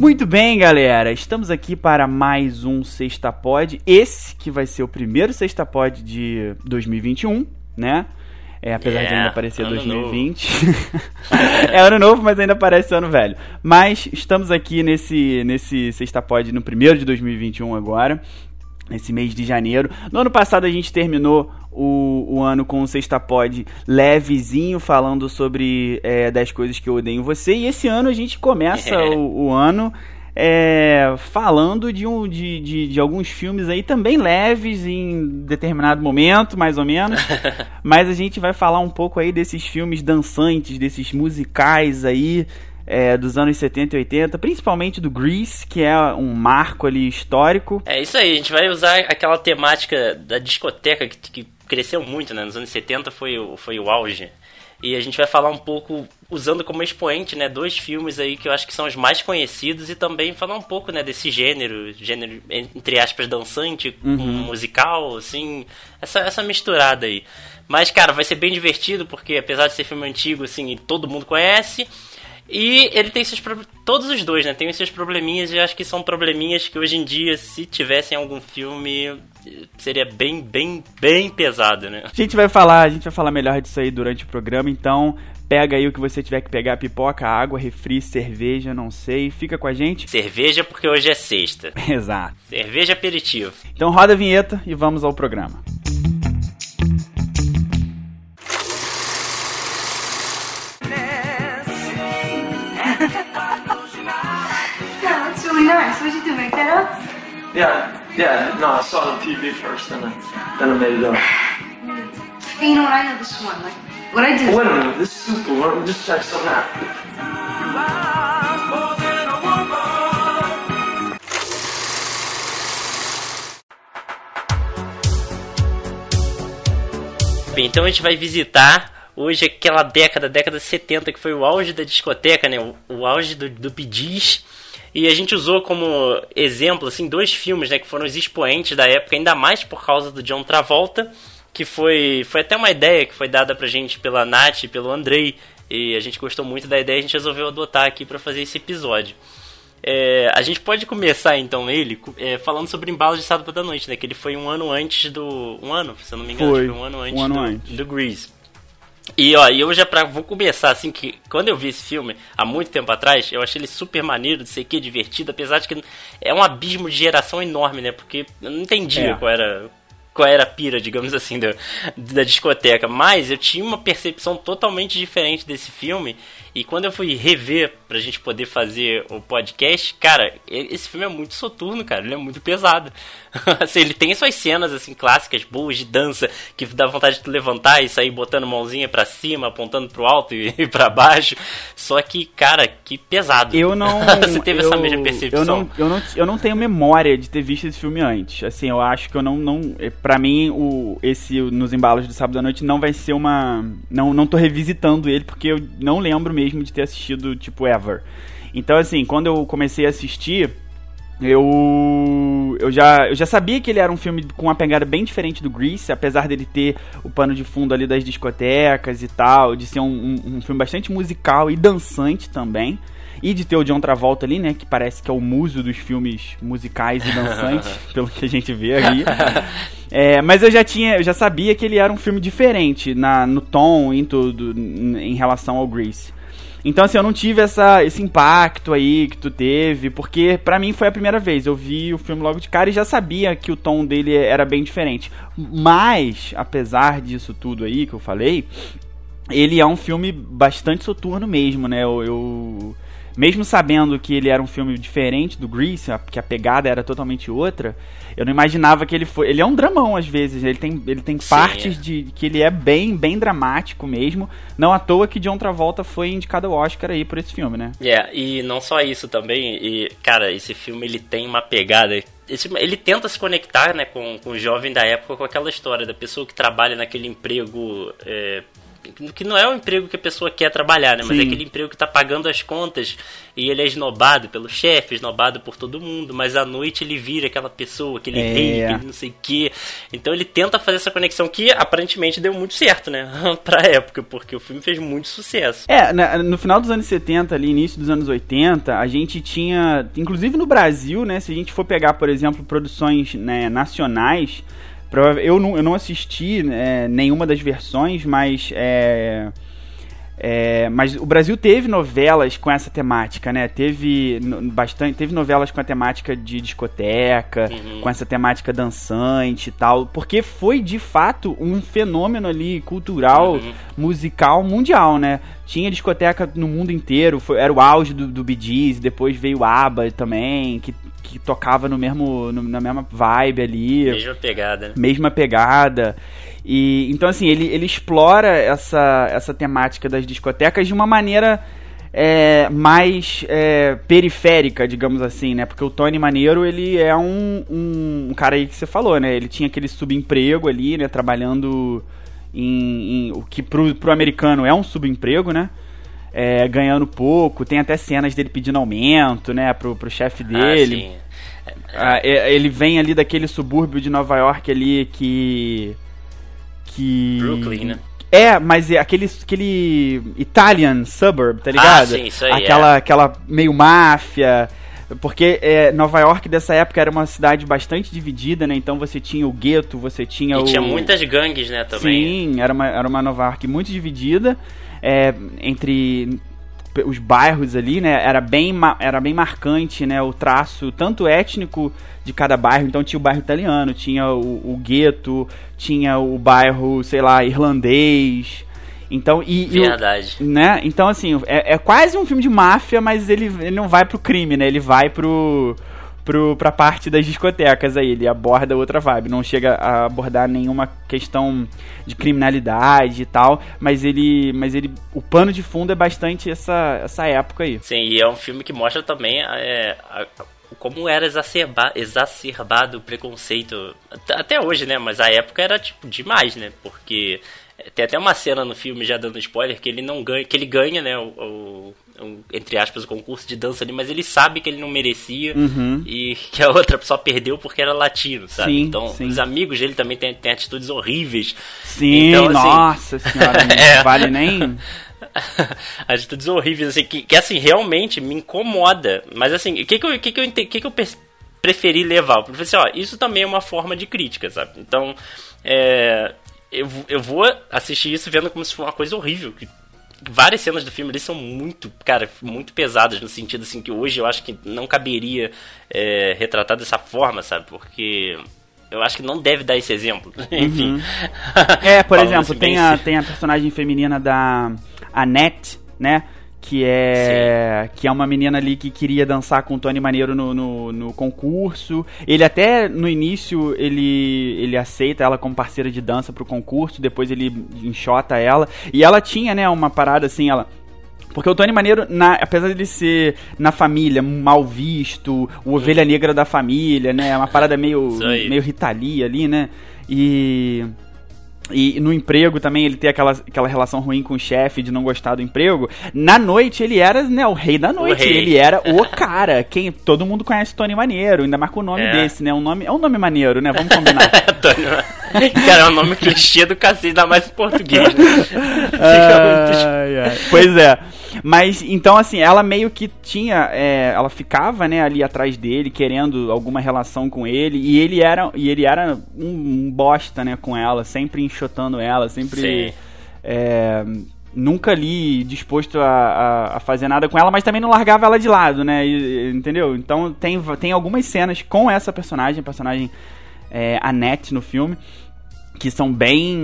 Muito bem, galera. Estamos aqui para mais um Sexta Pod. Esse que vai ser o primeiro Sexta Pod de 2021, né? É, apesar de ainda parecer 2020. é ano novo, mas ainda parece ano velho. Mas estamos aqui nesse, nesse Sexta Pod no primeiro de 2021 agora nesse mês de janeiro. No ano passado a gente terminou o, o ano com o Sexta Pod levezinho, falando sobre é, 10 coisas que eu odeio em você. E esse ano a gente começa o, o, ano é, falando de, um, de, de, de, alguns filmes aí também leves em determinado momento, mais ou menos. Mas a gente vai falar um pouco aí desses filmes dançantes, desses musicais aí é, dos anos 70 e 80, principalmente do Grease, que é um marco ali histórico. É isso aí, a gente vai usar aquela temática da discoteca que, que cresceu muito, né? Nos anos 70 foi o, foi o auge. E a gente vai falar um pouco, usando como expoente, né, dois filmes aí que eu acho que são os mais conhecidos e também falar um pouco, né, desse gênero, gênero, entre aspas, dançante, uhum. musical, assim, essa, essa misturada aí. Mas, cara, vai ser bem divertido, porque apesar de ser filme antigo, assim, todo mundo conhece, e ele tem seus todos os dois, né? Tem seus probleminhas e acho que são probleminhas que hoje em dia, se tivessem algum filme, seria bem, bem, bem pesado, né? A gente vai falar, a gente vai falar melhor disso aí durante o programa, então pega aí o que você tiver que pegar, pipoca, água, refri, cerveja, não sei, fica com a gente. Cerveja porque hoje é sexta. Exato. Cerveja aperitivo. Então roda a vinheta e vamos ao programa. Yeah, yeah. No, I saw it on TV first, then I, then I made it up. Hey, you know what? I know this one. Like, what I did. Wait a minute. This is super. Let me just check something out. Bem, então a gente vai visitar hoje aquela década, década 70, que foi o auge da discoteca, né? O, o auge do, do bidis e a gente usou como exemplo assim dois filmes, né, que foram os expoentes da época, ainda mais por causa do John Travolta, que foi foi até uma ideia que foi dada pra gente pela Nath e pelo Andrei, e a gente gostou muito da ideia, a gente resolveu adotar aqui para fazer esse episódio. É, a gente pode começar então ele é, falando sobre Embalos de Sábado da Noite, né? Que ele foi um ano antes do. Um ano, se eu não me engano, foi, foi um ano antes, um ano do, antes. do Grease. E ó, eu já pra, vou começar assim que quando eu vi esse filme há muito tempo atrás, eu achei ele super maneiro, ser que divertido, apesar de que é um abismo de geração enorme, né? Porque eu não entendia é. qual era qual era a pira, digamos assim, da, da discoteca, mas eu tinha uma percepção totalmente diferente desse filme e quando eu fui rever pra gente poder fazer o podcast, cara, esse filme é muito soturno, cara, ele é muito pesado. assim, ele tem suas cenas assim clássicas, boas de dança, que dá vontade de levantar e sair botando mãozinha para cima, apontando pro alto e, e para baixo. Só que, cara, que pesado. Eu não Você teve eu, essa mesma percepção? Eu não, eu não eu não tenho memória de ter visto esse filme antes. Assim, eu acho que eu não não para mim o esse nos embalos do sábado à noite não vai ser uma não não tô revisitando ele porque eu não lembro mesmo de ter assistido, tipo, ever. Então, assim, quando eu comecei a assistir, eu, eu, já, eu já sabia que ele era um filme com uma pegada bem diferente do Grease, apesar dele ter o pano de fundo ali das discotecas e tal, de ser um, um, um filme bastante musical e dançante também. E de ter o John Travolta ali, né? Que parece que é o muso dos filmes musicais e dançantes, pelo que a gente vê aí. É, mas eu já tinha, eu já sabia que ele era um filme diferente na, no tom, em tudo, em relação ao Grease. Então, assim, eu não tive essa, esse impacto aí que tu teve, porque para mim foi a primeira vez. Eu vi o filme logo de cara e já sabia que o tom dele era bem diferente. Mas, apesar disso tudo aí que eu falei, ele é um filme bastante soturno mesmo, né? eu, eu mesmo sabendo que ele era um filme diferente do Grease, que a pegada era totalmente outra, eu não imaginava que ele foi. Ele é um dramão às vezes, ele tem, ele tem partes é. de que ele é bem, bem dramático mesmo. Não à toa que John Travolta foi indicado ao Oscar aí por esse filme, né? É, yeah, e não só isso também, e cara, esse filme ele tem uma pegada esse, ele tenta se conectar né, com, com o jovem da época com aquela história da pessoa que trabalha naquele emprego é, que não é o emprego que a pessoa quer trabalhar, né? Mas é Sim. é aquele emprego que tá pagando as contas e ele é esnobado pelo chefe, esnobado por todo mundo, mas à noite ele vira aquela pessoa, aquele É. rei, aquele não sei o quê. Então ele tenta fazer essa conexão que aparentemente deu muito certo, né? pra época, porque o filme fez muito sucesso. É, no final dos anos 70, ali, início dos anos 80, a gente tinha, inclusive no Brasil, né, se a gente for pegar, por exemplo, produções né, nacionais, eu não, eu não assisti né, nenhuma das versões, mas é, é, mas o Brasil teve novelas com essa temática, né? Teve bastante, teve novelas com a temática de discoteca, Uhum. com essa temática dançante e tal, porque foi de fato um fenômeno ali cultural, Uhum. musical mundial, né? Tinha discoteca no mundo inteiro, foi- era o auge do, do Bee Gees, depois veio o ABBA também, que, que tocava no mesmo, no- na mesma vibe ali Mesma pegada, né? mesma pegada. E então assim, ele, ele explora essa, essa temática das discotecas de uma maneira é, mais é, periférica, digamos assim, né? Porque o Tony Maneiro, ele é um, um, um cara aí que você falou, né? Ele tinha aquele subemprego ali, né? Trabalhando em, em- o que pro, pro americano é um subemprego, né? É, ganhando pouco, tem até cenas dele pedindo aumento, né, pro, pro chefe dele. Ah, sim. Ah, é- ele vem ali daquele subúrbio de Nova York ali que. Que. Brooklyn, né? É, mas é aquele, aquele Italian suburb, tá ligado? Ah, sim, isso aí, Aquela, aquela meio máfia. Porque é, Nova York dessa época era uma cidade bastante dividida, né? Então você tinha o gueto, você tinha E o. tinha muitas gangues, né, também. Sim, era uma, era uma Nova York muito dividida é, entre os bairros ali, né? Era bem, era bem marcante, né? O traço tanto étnico de cada bairro. Então tinha o bairro italiano, tinha o, o gueto, tinha o bairro, sei lá, irlandês. Então, e, e Verdade. né? Então, assim, é, é quase um filme de máfia, mas ele, ele não vai pro crime, né? Ele vai pro, pro, pra parte das discotecas aí. Ele aborda outra vibe. Não chega a abordar nenhuma questão de criminalidade e tal, mas ele. Mas ele. O pano de fundo é bastante essa, essa época aí. Sim, e é um filme que mostra também é, a- como era exacerba, exacerbado o preconceito. At- Até hoje, né? Mas a época era, tipo, demais, né? Porque é, tem até uma cena no filme, já dando spoiler, que ele não ganha, que ele ganha, né? O- o- entre aspas, o concurso de dança ali, mas ele sabe que ele não merecia Uhum. e que a outra pessoa perdeu porque era latino, sabe? Sim, então, sim. os amigos dele também têm, têm atitudes horríveis. Sim, Então, assim- nossa senhora, não É. vale nem. atitudes horríveis, assim, que, que assim, realmente me incomoda. Mas assim, o que que eu, que que eu, que que eu preferi levar? Eu assim, ó, isso também é uma forma de crítica, sabe? Então, é, eu, eu vou assistir isso vendo como se fosse uma coisa horrível. que Várias cenas do filme ali são muito, cara, muito pesadas, no sentido assim que hoje eu acho que não caberia é, retratar dessa forma, sabe? Porque eu acho que não deve dar esse exemplo. Enfim. É, por exemplo, assim, tem a, tem a personagem feminina da Annette, né? Que é, que é uma menina ali que queria dançar com o Tony Maneiro no, no, no concurso. Ele até, no início, ele, ele aceita ela como parceira de dança pro concurso. Depois ele enxota ela. E ela tinha, né, uma parada assim, ela... Porque o Tony Maneiro, na- apesar de ele ser na família mal visto, o ovelha negra da família, né? Uma parada meio, meio Ritalia ali, né? E. E no emprego também ele tem aquela, aquela relação ruim com o chefe de não gostar do emprego. Na noite ele era, né, o rei da noite. rei. Ele era o cara. Quem todo mundo conhece Tony Maneiro, ainda mais com o nome É. desse, né? Um nome, é um nome maneiro, né? Vamos combinar. Antônio. Cara, é um nome clichê do cacete, ainda mais em português. Né? Ai, ai. Pois é. Mas então assim, ela meio que tinha, é, ela ficava, né, ali atrás dele, querendo alguma relação com ele, e ele era, e ele era um, bosta, né, com ela, sempre enxotando ela, sempre é, nunca ali disposto a, a, a fazer nada com ela, mas também não largava ela de lado, né, e- entendeu? Então tem, tem algumas cenas com essa personagem, personagem é, no filme, que são bem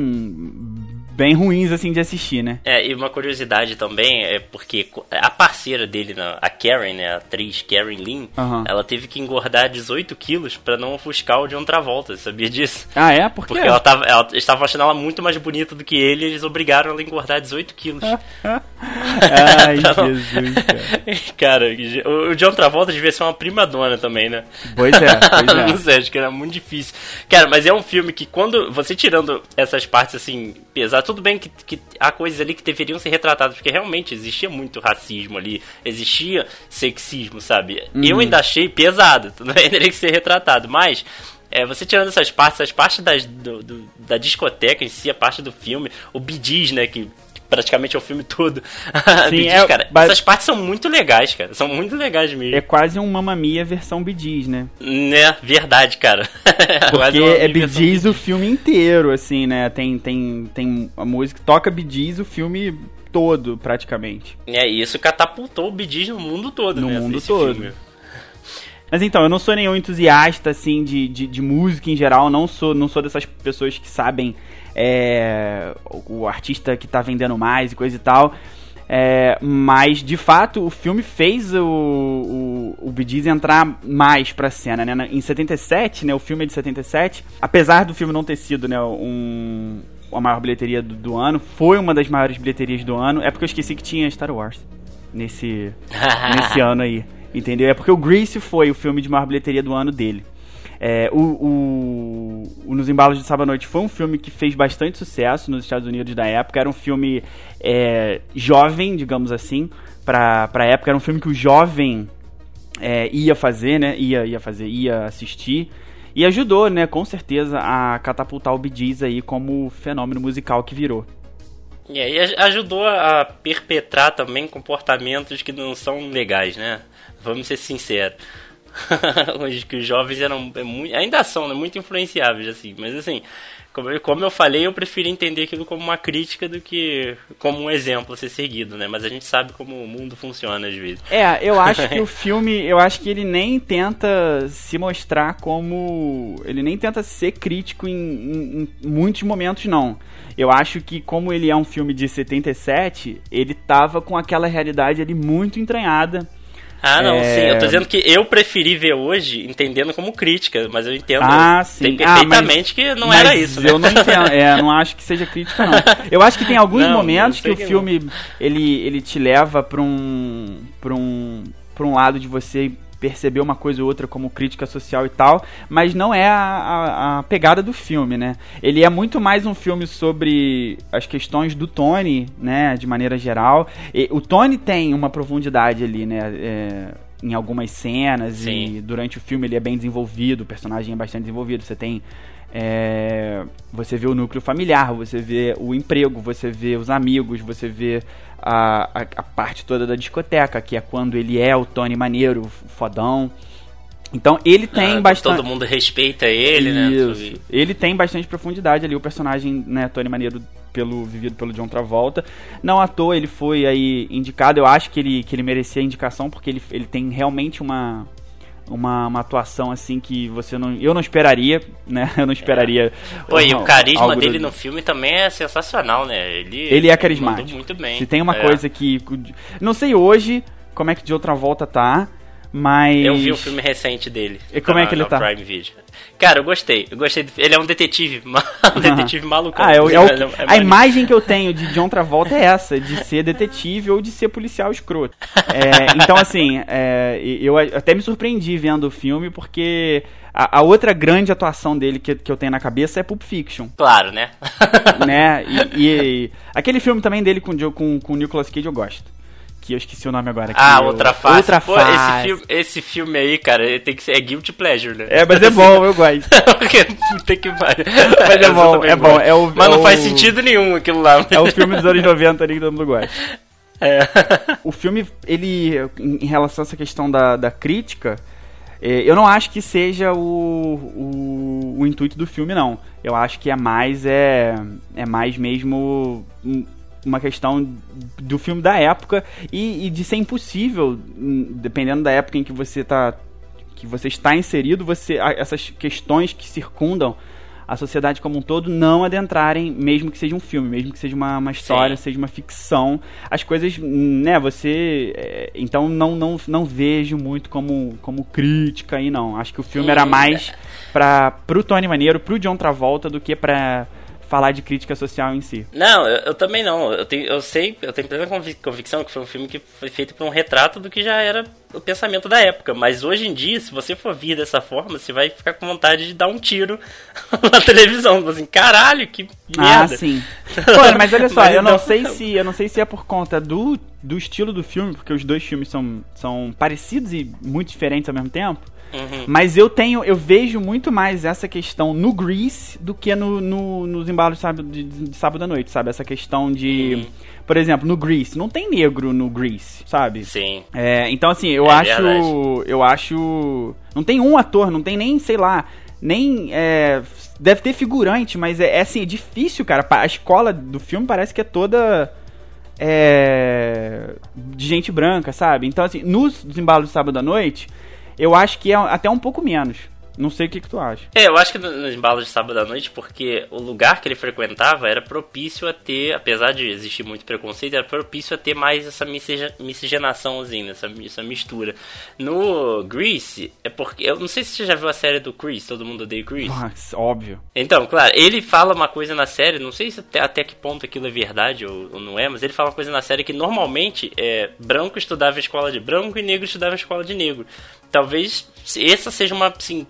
bem ruins assim de assistir, né? É, e uma curiosidade também é porque a parceira dele, a Karen, né, a atriz Karen Lynn, Aham. ela teve que engordar 18 quilos pra não ofuscar o John Travolta, sabia disso? Ah, é? Por quê? Porque ela tava, ela estava achando ela muito mais bonita do que ele e eles obrigaram ela a engordar 18 quilos. Ai, Então- Jesus, cara. Cara, o John Travolta devia ser uma prima dona também, né? Pois é, pois é. não sei, acho que era muito difícil. Cara, mas é um filme que quando você tirando essas partes assim pesadas, tudo bem que, que há coisas ali que deveriam ser retratadas, porque realmente existia muito racismo ali, existia sexismo, sabe? Uhum. Eu ainda achei pesado, tudo bem, teria que ser retratado, mas é, você tirando essas partes, as partes das, do, do, da discoteca em si, a parte do filme, o Bidis, né, que praticamente é o filme todo. Sim, é, cara, essas partes são muito legais, cara. São muito legais mesmo. É quase um Mamma Mia versão Bidis, né? Né, verdade, cara. Porque é Bidis o filme inteiro, assim, né? Tem, tem, tem a música, toca Bidis o filme todo, praticamente. É, e isso catapultou o Bidis no mundo todo, no né? mundo todo. Filme. Mas então, eu não sou nenhum entusiasta, assim, de, de, de, música em geral, não sou, não sou dessas pessoas que sabem é, o artista que tá vendendo mais e coisa e tal. É, mas, de fato, o filme fez o, o, o Bee entrar mais pra cena, né? Em 77, né? O filme é de 77. Apesar do filme não ter sido, né, um, a maior bilheteria do, do ano, foi uma das maiores bilheterias do ano. É porque eu esqueci que tinha Star Wars nesse, nesse ano aí. Entendeu? É porque o Grease foi o filme de maior bilheteria do ano dele. É, o, o, o, Nos Embalos de Sábado à Noite foi um filme que fez bastante sucesso nos Estados Unidos da época. Era um filme é, jovem, digamos assim, pra, pra época. Era um filme que o jovem é, ia fazer, né? Ia, ia fazer, ia assistir. E ajudou, né, com certeza, a catapultar o Bee Gees aí como fenômeno musical que virou. E aí ajudou a perpetrar também comportamentos que não são legais, né? Vamos ser sinceros. Que os jovens eram é ainda são né, muito influenciáveis assim, mas assim, como, como eu falei, eu prefiro entender aquilo como uma crítica do que como um exemplo a ser seguido, né? Mas a gente sabe como o mundo funciona às vezes. É, eu acho que o filme, eu acho que ele nem tenta se mostrar como, ele nem tenta ser crítico em, em, em muitos momentos não. Eu acho que como ele é um filme de 77, ele tava com aquela realidade ali muito entranhada ah, não, é... sim. Eu tô dizendo que eu preferi ver hoje entendendo como crítica, mas eu entendo ah, sim. perfeitamente ah, mas, que não era isso, né? Eu não entendo, é, não acho que seja crítica, não. Eu acho que tem alguns não, momentos que o que filme não. ele, ele te leva pra um, pra um, pra um lado de você perceber uma coisa ou outra como crítica social e tal, mas não é a, a, a, pegada do filme, né? Ele é muito mais um filme sobre as questões do Tony, né, de maneira geral. E, o Tony tem uma profundidade ali, né? É, em algumas cenas Sim. e durante o filme ele é bem desenvolvido, o personagem é bastante desenvolvido. Você tem é, você vê o núcleo familiar, você vê o emprego, você vê os amigos, você vê a, a, a, parte toda da discoteca, que é quando ele é o Tony Maneiro, fodão. Então ele tem ah, bastante. Todo mundo respeita ele, né? Isso. né? Ele tem bastante profundidade ali, o personagem, né, Tony Maneiro, pelo, vivido pelo John Travolta. Não à toa ele foi aí indicado, eu acho que ele, que ele merecia a indicação, porque ele, ele tem realmente uma, uma, uma atuação assim que você não. Eu não esperaria, né? Eu não esperaria. É. Pô, e o carisma dele do... no filme também é sensacional, né? Ele, ele é carismático. muito bem. Se tem uma é. coisa que. Não sei hoje como é que de outra volta tá. Mas. Eu vi um filme recente dele. E como é que ele tá? Prime Video. Cara, eu gostei. Eu gostei. Ele é um detetive. um detetive maluco. Ah, é, o, é, o, é a imagem que eu tenho de John Travolta é essa: de ser detetive ou de ser policial escroto. É, então, assim, é, eu até me surpreendi vendo o filme porque. A, a, outra grande atuação dele que, que eu tenho na cabeça é Pulp Fiction. Claro, né? né? E, e, aquele filme também dele com, com, com o Nicolas Cage eu gosto que eu esqueci o nome agora. Ah, Outra Face. Outra Pô, Face. Esse filme, esse filme aí, cara, tem que ser, é guilty pleasure, né? É, mas é bom, eu gosto. Puta que pariu. Mas é bom, é bom. É o, mas é não o... faz sentido nenhum aquilo lá. É o filme dos anos 90 ali que todo mundo gosta. É. O filme, ele, em relação a essa questão da, da crítica, é, eu não acho que seja o, o, o, intuito do filme, não. Eu acho que é mais, é, é mais mesmo uma questão do filme da época e, e, de ser impossível, hum, dependendo da época em que você tá que você está inserido, você essas questões que circundam a sociedade como um todo não adentrarem, mesmo que seja um filme, mesmo que seja uma, uma história, Sim. seja uma ficção. As coisas, né, você. É, então não, não, não vejo muito como, como crítica aí, não. Acho que o filme Sim. era mais para pro Tony Maneiro, pro John Travolta, do que pra falar de crítica social em si. Não, eu, eu também não. Eu, tenho, eu sei, eu tenho plena convicção que foi um filme que foi feito por um retrato do que já era o pensamento da época. Mas hoje em dia, se você for vir dessa forma, você vai ficar com vontade de dar um tiro na televisão. Assim, caralho, que ah, merda. Ah, sim. Pô, mas olha só, mas eu não, não sei se eu não sei se é por conta do, do estilo do filme, porque os dois filmes são, são parecidos e muito diferentes ao mesmo tempo. Uhum. Mas eu tenho, eu vejo muito mais essa questão no Grease do que no, no nos embalos de sábado, de, de sábado à noite, sabe? Essa questão de. Uhum. Por exemplo, no Grease, não tem negro no Grease, sabe? Sim. É, então, assim, eu é acho. Verdade. Eu acho. Não tem um ator, não tem nem, sei lá, nem. É, deve ter figurante, mas é, é assim, é difícil, cara. A escola do filme parece que é toda. É, de gente branca, sabe? Então, assim, nos embalos de sábado à noite, eu acho que é até um pouco menos. Não sei o que, que tu acha. É, eu acho que nos embalos de sábado à noite, porque o lugar que ele frequentava era propício a ter, apesar de existir muito preconceito, era propício a ter mais essa miscigenaçãozinha, essa, essa mistura. No Grease, é porque. Eu não sei se você já viu a série do Chris, todo mundo odeia Chris. Nossa, óbvio. Então, claro, ele fala uma coisa na série, não sei se até, até que ponto aquilo é verdade ou, ou, não é, mas ele fala uma coisa na série que normalmente é branco estudava em escola de branco e negro estudava em escola de negro. Talvez essa seja uma, assim,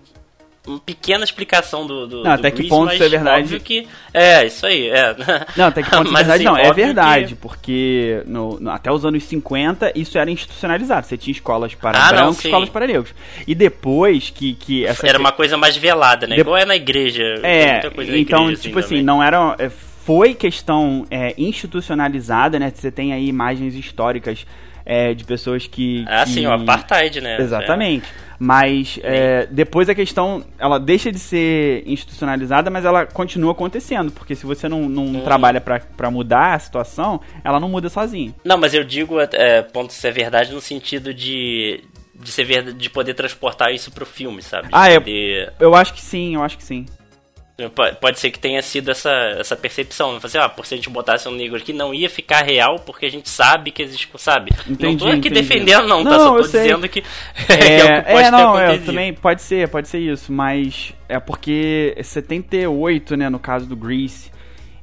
uma pequena explicação do, do Não, até que ponto isso é verdade. Que, é, isso aí, é. Não, até que ponto isso é verdade, assim, não, é verdade, que... porque no, no, até os anos 50 isso era institucionalizado. Você tinha escolas para ah, brancos e escolas para negros. E depois que, que essa... Era uma coisa mais velada, né? De... Igual é na igreja. É, então, igreja, tipo assim, assim não era... É, foi questão é, institucionalizada, né? Você tem aí imagens históricas é, de pessoas que. Ah, que... sim, o apartheid, né? Exatamente. É. Mas é, depois a questão, ela deixa de ser institucionalizada, mas ela continua acontecendo, porque se você não, não hum. trabalha para mudar a situação, ela não muda sozinha. Não, mas eu digo, é, ponto se é verdade, no sentido de, de ser verdade, de poder transportar isso pro filme, sabe? De ah, poder... eu, eu acho que sim, eu acho que sim. Pode ser que tenha sido essa, essa percepção. Não fazer, ah, por se a gente botasse um negro aqui, não ia ficar real porque a gente sabe que existe, sabe? Entendi, não tô aqui entendi. defendendo, não, tá? não tá? Só tô dizendo que é, é, que pode é, não, é, também pode ser, pode ser isso, mas é porque 78, né, no caso do Grease,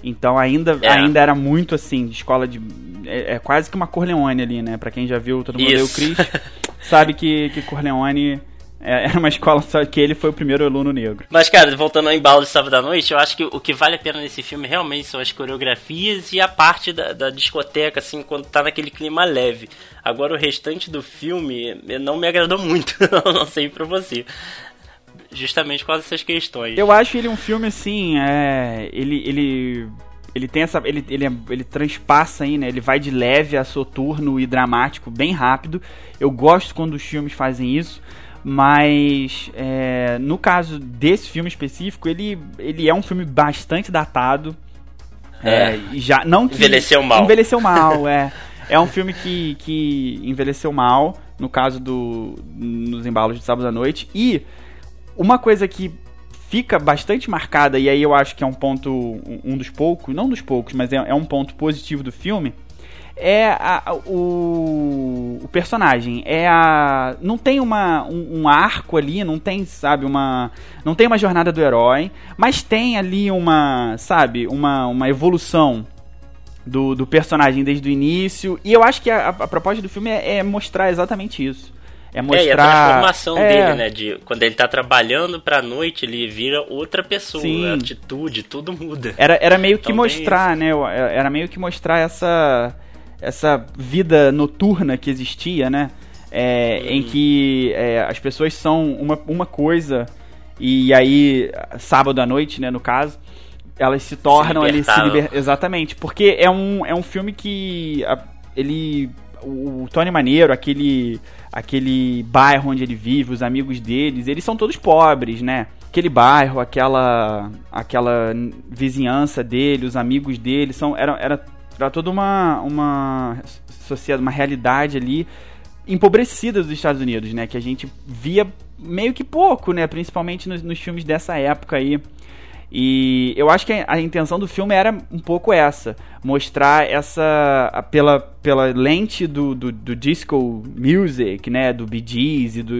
então ainda, é. ainda era muito assim, de escola de. É, é, quase que uma Corleone ali, né? Pra quem já viu todo mundo o Chris, sabe que, que Corleone era uma escola só que ele foi o primeiro aluno negro. Mas, cara, voltando ao embalo de sábado à noite, eu acho que o que vale a pena nesse filme realmente são as coreografias e a parte da, da discoteca, assim, quando tá naquele clima leve. Agora, o restante do filme não me agradou muito, não sei pra você justamente com essas questões. Eu acho ele um filme assim, é, ele ele ele tem essa ele, ele ele transpassa aí, né? Ele vai de leve a soturno e dramático bem rápido. Eu gosto quando os filmes fazem isso. Mas é, no caso desse filme específico, ele, ele é um filme bastante datado. É, é já não que, envelheceu mal. Envelheceu mal, é. É um filme que, que envelheceu mal, no caso do nos embalos de sábado à noite. E uma coisa que fica bastante marcada, e aí eu acho que é um ponto, um dos poucos, não dos poucos, mas é, é um ponto positivo do filme, é a, o, o, personagem. É a. Não tem uma, um, um, arco ali, não tem, sabe, uma. Não tem uma jornada do herói, mas tem ali uma, sabe, uma, uma evolução do, do personagem desde o início. E eu acho que a, a, proposta do filme é, é, mostrar exatamente isso. É mostrar. É, e a transformação é... dele, né? De quando ele tá trabalhando pra noite, ele vira outra pessoa. Sim. A atitude, tudo muda. Era, era meio que então mostrar, né? Era meio que mostrar essa essa vida noturna que existia, né? É, uhum. Em que é, as pessoas são uma, uma coisa e aí sábado à noite, né, no caso, elas se tornam se ali se liber... exatamente, porque é um, é um filme que a, ele o, o Tony Maneiro, aquele aquele bairro onde ele vive, os amigos deles, eles são todos pobres, né? Aquele bairro, aquela aquela vizinhança dele, os amigos dele são era, era era toda uma, uma sociedade, uma realidade ali empobrecida dos Estados Unidos, né? Que a gente via meio que pouco, né? Principalmente nos, nos filmes dessa época aí. E eu acho que a, intenção do filme era um pouco essa, mostrar essa pela, pela lente do, do, do disco music, né, do Bee Gees e, do,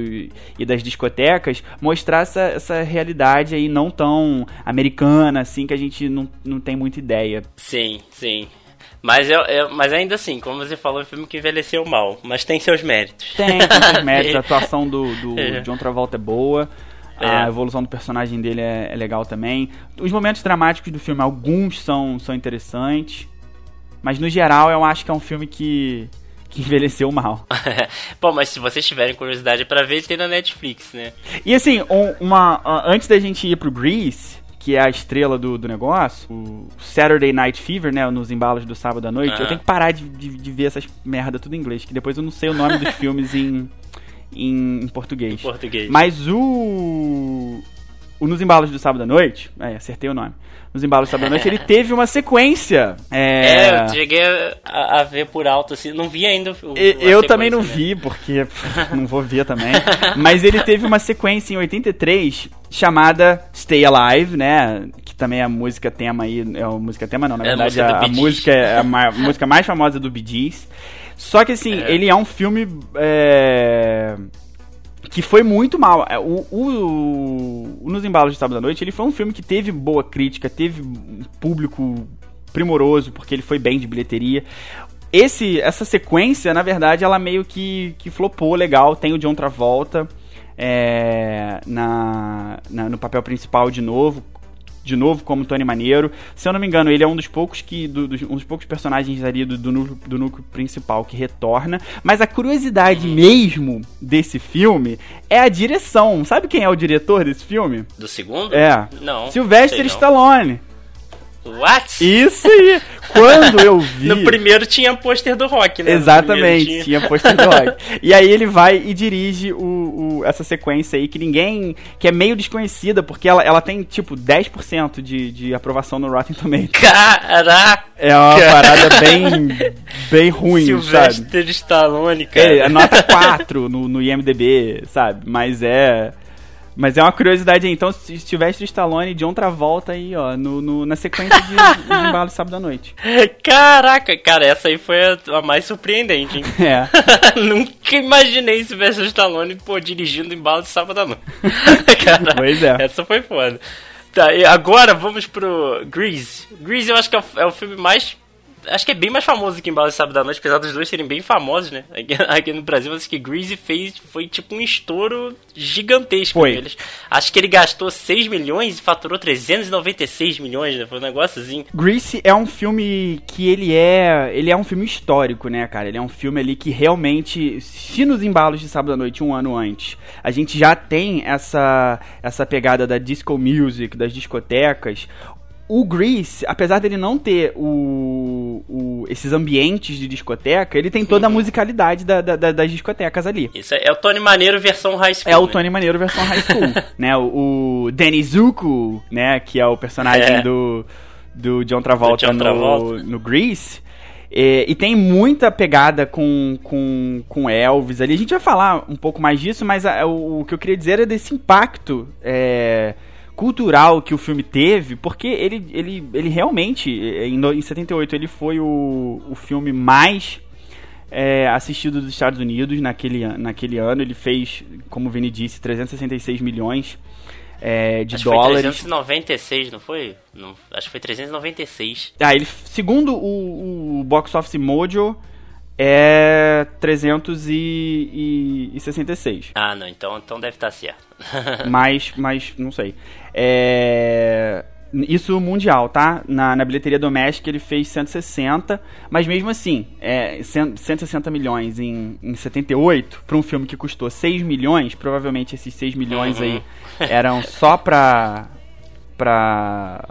e das discotecas, mostrar essa, essa realidade aí não tão americana assim que a gente não, não tem muita ideia. Sim, sim. Mas, eu, eu, mas ainda assim, como você falou, é um filme que envelheceu mal, mas tem seus méritos. Tem, tem seus méritos. A atuação do, do é. John Travolta é boa. É. A evolução do personagem dele é, é, legal também. Os momentos dramáticos do filme, alguns são, são interessantes. Mas no geral, eu acho que é um filme que, que envelheceu mal. Bom, mas se vocês tiverem curiosidade para ver, tem na Netflix, né? E assim, um, uma, antes da gente ir pro Grease, que é a estrela do, do negócio, o Saturday Night Fever, né? Nos embalos do sábado à noite, eu tenho que parar de, de, de, ver essas merda tudo em inglês, que depois eu não sei o nome dos filmes em, em, em português. Em português. Mas o. O Nos Embalos do Sábado à Noite, é, acertei o nome. Nos Embalos do Sábado à Noite, ele teve uma sequência. É, é eu cheguei a, a, ver por alto, assim, não vi ainda o, Eu também não né? vi, porque não vou ver também. Mas ele teve uma sequência em 83 chamada Stay Alive, né? Que também é a música tema aí. É a música tema, não, na é verdade, a, a, música é a, a música mais famosa do Bee Gees. Só que assim, é. ele é um filme. É, que foi muito mal. É, o, o, o, Nos Embalos de Sábado à Noite, ele foi um filme que teve boa crítica, teve um público primoroso, porque ele foi bem de bilheteria. Esse, essa sequência, na verdade, ela meio que, que flopou legal. Tem o John Travolta é, na, na, no papel principal de novo, de novo como Tony Maneiro. Se eu não me engano, ele é um dos poucos que do, dos, um dos poucos personagens ali do, do, núcleo, do núcleo principal que retorna. Mas a curiosidade mesmo desse filme é a direção. Sabe quem é o diretor desse filme? Do segundo? É. Não. Sylvester Stallone. What? Isso aí! Quando eu vi. No primeiro tinha pôster do rock, né? Exatamente, tinha, tinha pôster do rock. e aí ele vai e dirige o, o, essa sequência aí que ninguém. que é meio desconhecida, porque ela, ela tem tipo 10% de, de aprovação no Rotten Tomatoes. Caraca! É uma parada bem. bem ruim, Sylvester sabe? Stallone, cara. É, é nota 4 no, no IMDB, sabe? Mas é. Mas é uma curiosidade aí. Então, se tivesse Stallone e John Travolta aí, ó, no, no na sequência de, de embalo sábado à noite. Caraca, cara, essa aí foi a, a mais surpreendente, hein? É. Nunca imaginei se tivesse o Stallone, pô, dirigindo embalo de sábado à noite. cara, pois é. Essa foi foda. Tá, e agora vamos pro Grease. Grease eu acho que é o, é o filme mais acho que é bem mais famoso que Embalo de Sábado à Noite, apesar dos dois serem bem famosos, né? Aqui, aqui no Brasil, mas que Greasy fez, foi tipo um estouro gigantesco. Foi. Eles, acho que ele gastou 6 milhões e faturou 396 milhões, né? Foi um negócio assim. Greasy é um filme que ele é, ele é um filme histórico, né, cara? Ele é um filme ali que realmente, se nos embalos de Sábado à Noite, um ano antes, a gente já tem essa, essa pegada da disco music, das discotecas, o Grease, apesar dele não ter o, o, esses ambientes de discoteca, ele tem toda a musicalidade da, da, das discotecas ali. Isso é o Tony Maneiro versão high school. É o né? Tony Maneiro versão high school. né? O, o Danny Zuko, né? Que é o personagem é. do, do John Travolta, do John Travolta. No, no Grease. É, e tem muita pegada com, com, com Elvis ali. A gente vai falar um pouco mais disso, mas a, o, o, que eu queria dizer é desse impacto. É, cultural que o filme teve, porque ele, ele, ele realmente, em, em 78, ele foi o, o filme mais é, assistido dos Estados Unidos naquele, naquele ano. Ele fez, como o Vini disse, 366 milhões é, de acho dólares. Foi 396, não foi? Não, acho que foi 396. Ah, ele, segundo o, o Box Office Mojo, é 366. Ah, não, então, então deve estar certo. mas, mas, não sei. É... Isso mundial, tá? Na, na bilheteria doméstica ele fez 160, mas mesmo assim, é, 160 milhões em, em 78, para um filme que custou 6 milhões, provavelmente esses 6 milhões uhum. aí eram só pra. pra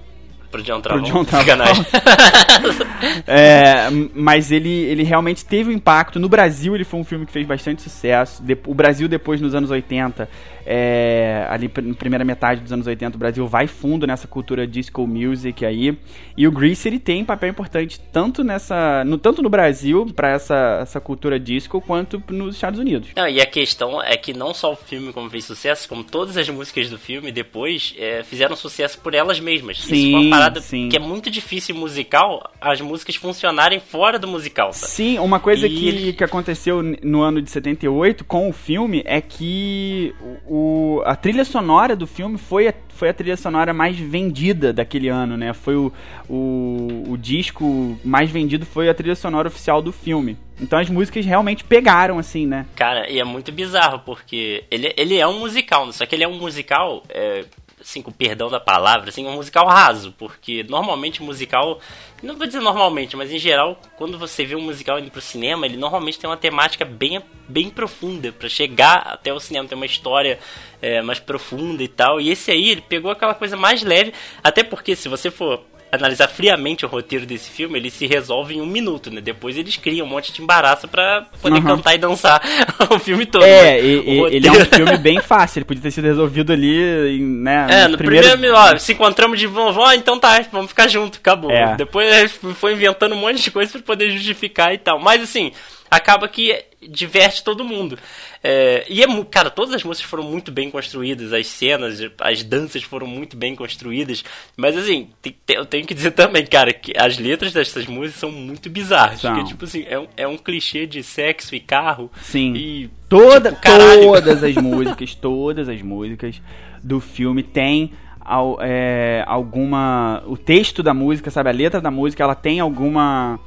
Pro John Travolta. Pro John Travolta. é, mas ele, ele realmente teve um impacto. No Brasil, ele foi um filme que fez bastante sucesso. O Brasil, depois, nos anos 80, É, ali na primeira metade dos anos 80 o Brasil vai fundo nessa cultura disco music aí. E o Grease ele tem papel importante tanto nessa, no, tanto no Brasil para essa, essa cultura disco quanto nos Estados Unidos. Não, e a questão é que não só o filme como fez sucesso, como todas as músicas do filme depois é, fizeram sucesso por elas mesmas. Sim, Isso foi uma parada sim. que é muito difícil musical as músicas funcionarem fora do musical. Sabe? Sim, uma coisa E que, que aconteceu no ano de 78 com o filme é que o, a trilha sonora do filme foi a, foi a trilha sonora mais vendida daquele ano, né? Foi o, o, o disco mais vendido foi a trilha sonora oficial do filme. Então as músicas realmente pegaram, assim, né? Cara, e é muito bizarro, porque ele, ele é um musical, só que ele é um musical, é, assim, com perdão da palavra, assim, um musical raso, porque normalmente musical, não vou dizer normalmente, mas em geral, quando você vê um musical indo pro cinema, ele normalmente tem uma temática bem, bem profunda, pra chegar até o cinema, tem uma história é, mais profunda e tal, e esse aí, ele pegou aquela coisa mais leve, até porque se você for analisar friamente o roteiro desse filme, ele se resolve em um minuto, né? Depois eles criam um monte de embaraço pra poder Uhum. cantar e dançar o filme todo. É, mas e- roteiro- ele é um filme bem fácil, ele podia ter sido resolvido ali, né? É, no primeiro, ó, se encontramos de novo, ó, então tá, vamos ficar junto, acabou. É. Depois foi inventando um monte de coisa pra poder justificar e tal. Mas assim, acaba que diverte todo mundo. É, e é, cara, todas as músicas foram muito bem construídas, as cenas, as danças foram muito bem construídas. Mas assim, tem- tem- eu tenho que dizer também, cara, que as letras dessas músicas são muito bizarras. São. Porque, tipo assim, é um, é um clichê de sexo e carro. Sim. E. Toda, tipo, todas as músicas, todas as músicas do filme tem al- é, alguma. O texto da música, sabe? A letra da música, ela tem alguma.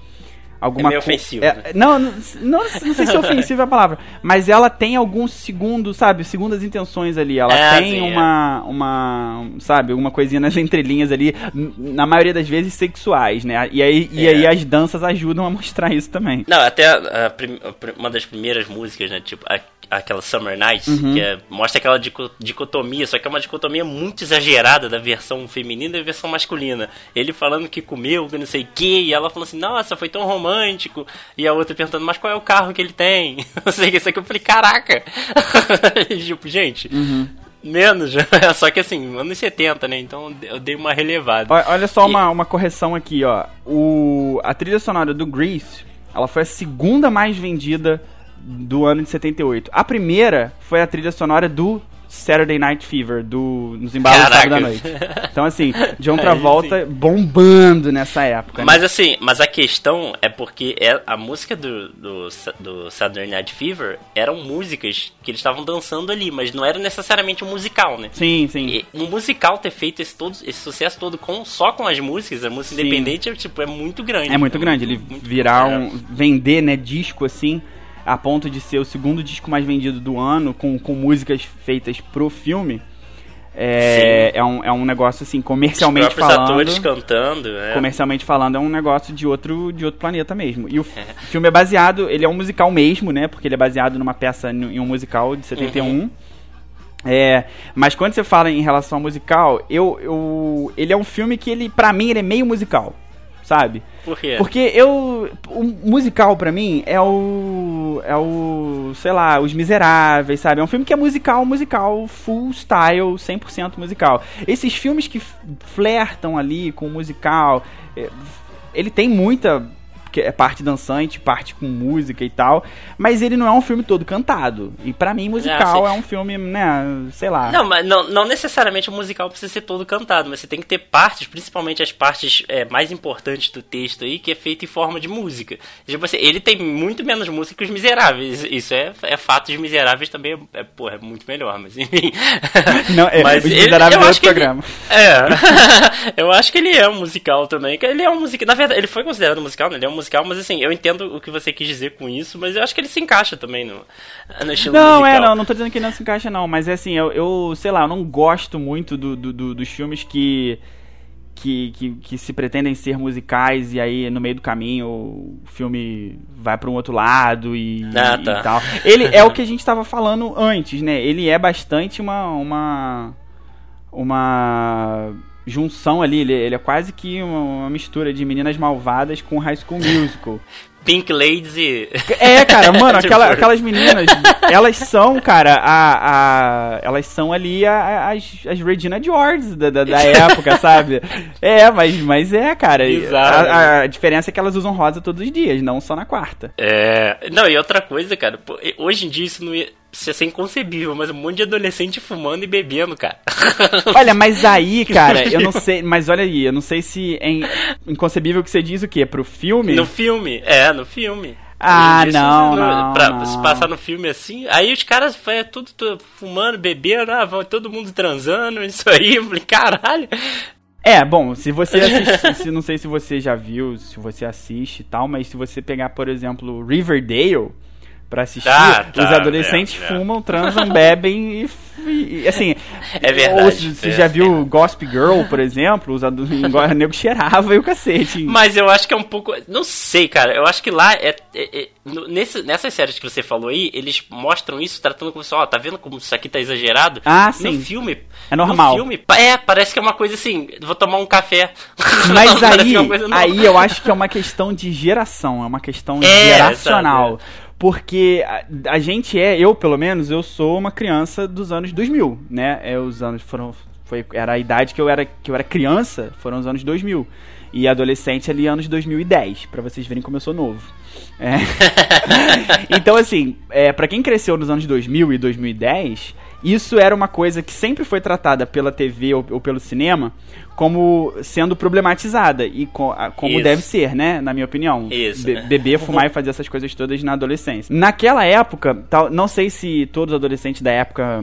Alguma É co- ofensivo, é, né? não, não, não, não sei se é ofensivo a palavra, mas ela tem alguns segundos, sabe? Segundas intenções ali. Ela É, tem sim, é. uma, uma. Sabe? Alguma coisinha nas entrelinhas ali, na maioria das vezes sexuais, né? E aí, e É. aí as danças ajudam a mostrar isso também. Não, até a- a uma das primeiras músicas, né? Tipo, a- aquela Summer Nights, Uhum. que é- mostra aquela dico- dicotomia, só que é uma dicotomia muito exagerada da versão feminina e da versão masculina. Ele falando que comeu, que não sei o que, e ela falando assim, nossa, foi tão romântico. E a outra perguntando, mas qual é o carro que ele tem? Não sei o que, isso aqui eu falei, caraca! Tipo, gente. Uhum. Menos, só que assim, anos 70, né? Então eu dei uma relevada. Ó- Olha só E- uma, uma correção aqui, ó. O, a trilha sonora do Grease, ela foi a segunda mais vendida do ano de 78. A primeira foi a trilha sonora do Saturday Night Fever, do Nos Embalos do Sábado Noite. Então, assim, John Aí Travolta bombando nessa época. né? Mas assim, mas a questão é porque é, a música do, do, do Saturday Night Fever eram músicas que eles estavam dançando ali, mas não era necessariamente um musical, né? Sim, sim. E um musical ter feito esse, todo, esse sucesso todo com, só com as músicas, a música Sim. independente, é, tipo, é muito grande. É muito grande. Ele muito- virar um. vender, né, disco assim, a ponto de ser o segundo disco mais vendido do ano, com, com músicas feitas pro filme. É, é, um, é um negócio assim, Os comercialmente próprios falando. atores cantando. É. Comercialmente falando, é um negócio de outro, de outro planeta mesmo. E o f- filme é baseado, ele é um musical mesmo, né? Porque ele é baseado numa peça em um musical de 71. Uhum. É, mas quando você fala em relação ao musical, eu, eu, ele é um filme que ele, pra mim, ele é meio musical, sabe? Por quê? Porque eu. O musical pra mim é o. É o. Sei lá, Os Miseráveis, sabe? É um filme que é musical, musical, full style, 100% musical. Esses filmes que flertam ali com o musical. é, ele tem muita. Que é parte dançante, parte com música e tal. Mas ele não é um filme todo cantado. E pra mim, musical sim. é um filme, né? Sei lá. Não, mas não, não necessariamente o musical precisa ser todo cantado, mas você tem que ter partes, principalmente as partes é, mais importantes do texto aí, que é feito em forma de música. Tipo assim, ele tem muito menos música que os miseráveis. Isso é, é fato, os miseráveis também é, é, porra, é muito melhor, mas enfim. Não, é, Os Miseráveis eu é outro que ele- programa. é, eu acho que ele é um musical também. Ele é um musical. Na verdade, ele foi considerado um musical, né? Ele é um musical, mas assim, eu entendo o que você quis dizer com isso, mas eu acho que ele se encaixa também no, no estilo Não, musical. é, não, não tô dizendo que não se encaixa, não, mas é assim, eu, eu sei lá, eu não gosto muito do, do- do- dos filmes que, que, que, que se pretendem ser musicais e aí no meio do caminho o filme vai pra um outro lado e, Ah, e tá. tal. Ele é o que a gente tava falando antes, né? Ele é bastante uma. uma. uma junção ali, ele, ele é quase que uma, uma, mistura de Meninas Malvadas com High School Musical. Pink Ladies e... É, cara, mano, aquela, aquelas meninas, elas são, cara, a, a, elas são ali a, as, as Regina George da, da, da época, sabe? É, mas, mas é, cara, a, a, diferença é que elas usam rosa todos os dias, não só na quarta. É, não, e outra coisa, cara, hoje em dia isso não ia isso ser inconcebível, mas um monte de adolescente fumando e bebendo, cara. Olha, mas aí, cara, eu não sei, mas olha aí, eu não sei se é inconcebível que você diz o quê? Pro filme? No filme, é, no filme. Ah, não, não, Pra não. se passar no filme assim, aí os caras foi tudo, tudo fumando, bebendo, ah, vão todo mundo transando, isso aí, eu falei, caralho. É, bom, se você assiste, se, não sei se você já viu, se você assiste e tal, mas se você pegar, por exemplo, Riverdale, para assistir, ah, tá, os adolescentes é, fumam, transam, bebem e, e, assim. É verdade. Ou se você é, já viu é. Gossip Girl, por exemplo, os adolescentes, nego cheirava e o cacete. Mas eu acho que é um pouco, não sei, cara. Eu acho que lá é, é, é nesse, nessas séries que você falou aí, eles mostram isso tratando como ó, tá vendo como isso aqui tá exagerado? Ah, sim. No filme, é normal. No filme, é, parece que é uma coisa assim, vou tomar um café. Mas aí, aí eu acho que é uma questão de geração, é uma questão geracional. Sabe? Porque a, a, gente é, eu pelo menos, eu sou uma criança dos anos 2000, né? É, os anos foram foi era a idade que eu era que eu era criança, foram os anos 2000. E adolescente ali anos 2010, para vocês verem como eu sou novo. É. então assim, é, para quem cresceu nos anos 2000 e 2010, isso era uma coisa que sempre foi tratada pela TV ou, ou pelo cinema como sendo problematizada e co como Isso. deve ser, né? Na minha opinião. Isso. Be beber, fumar e fazer essas coisas todas na adolescência. Naquela época, tal, não sei se todos os adolescentes da época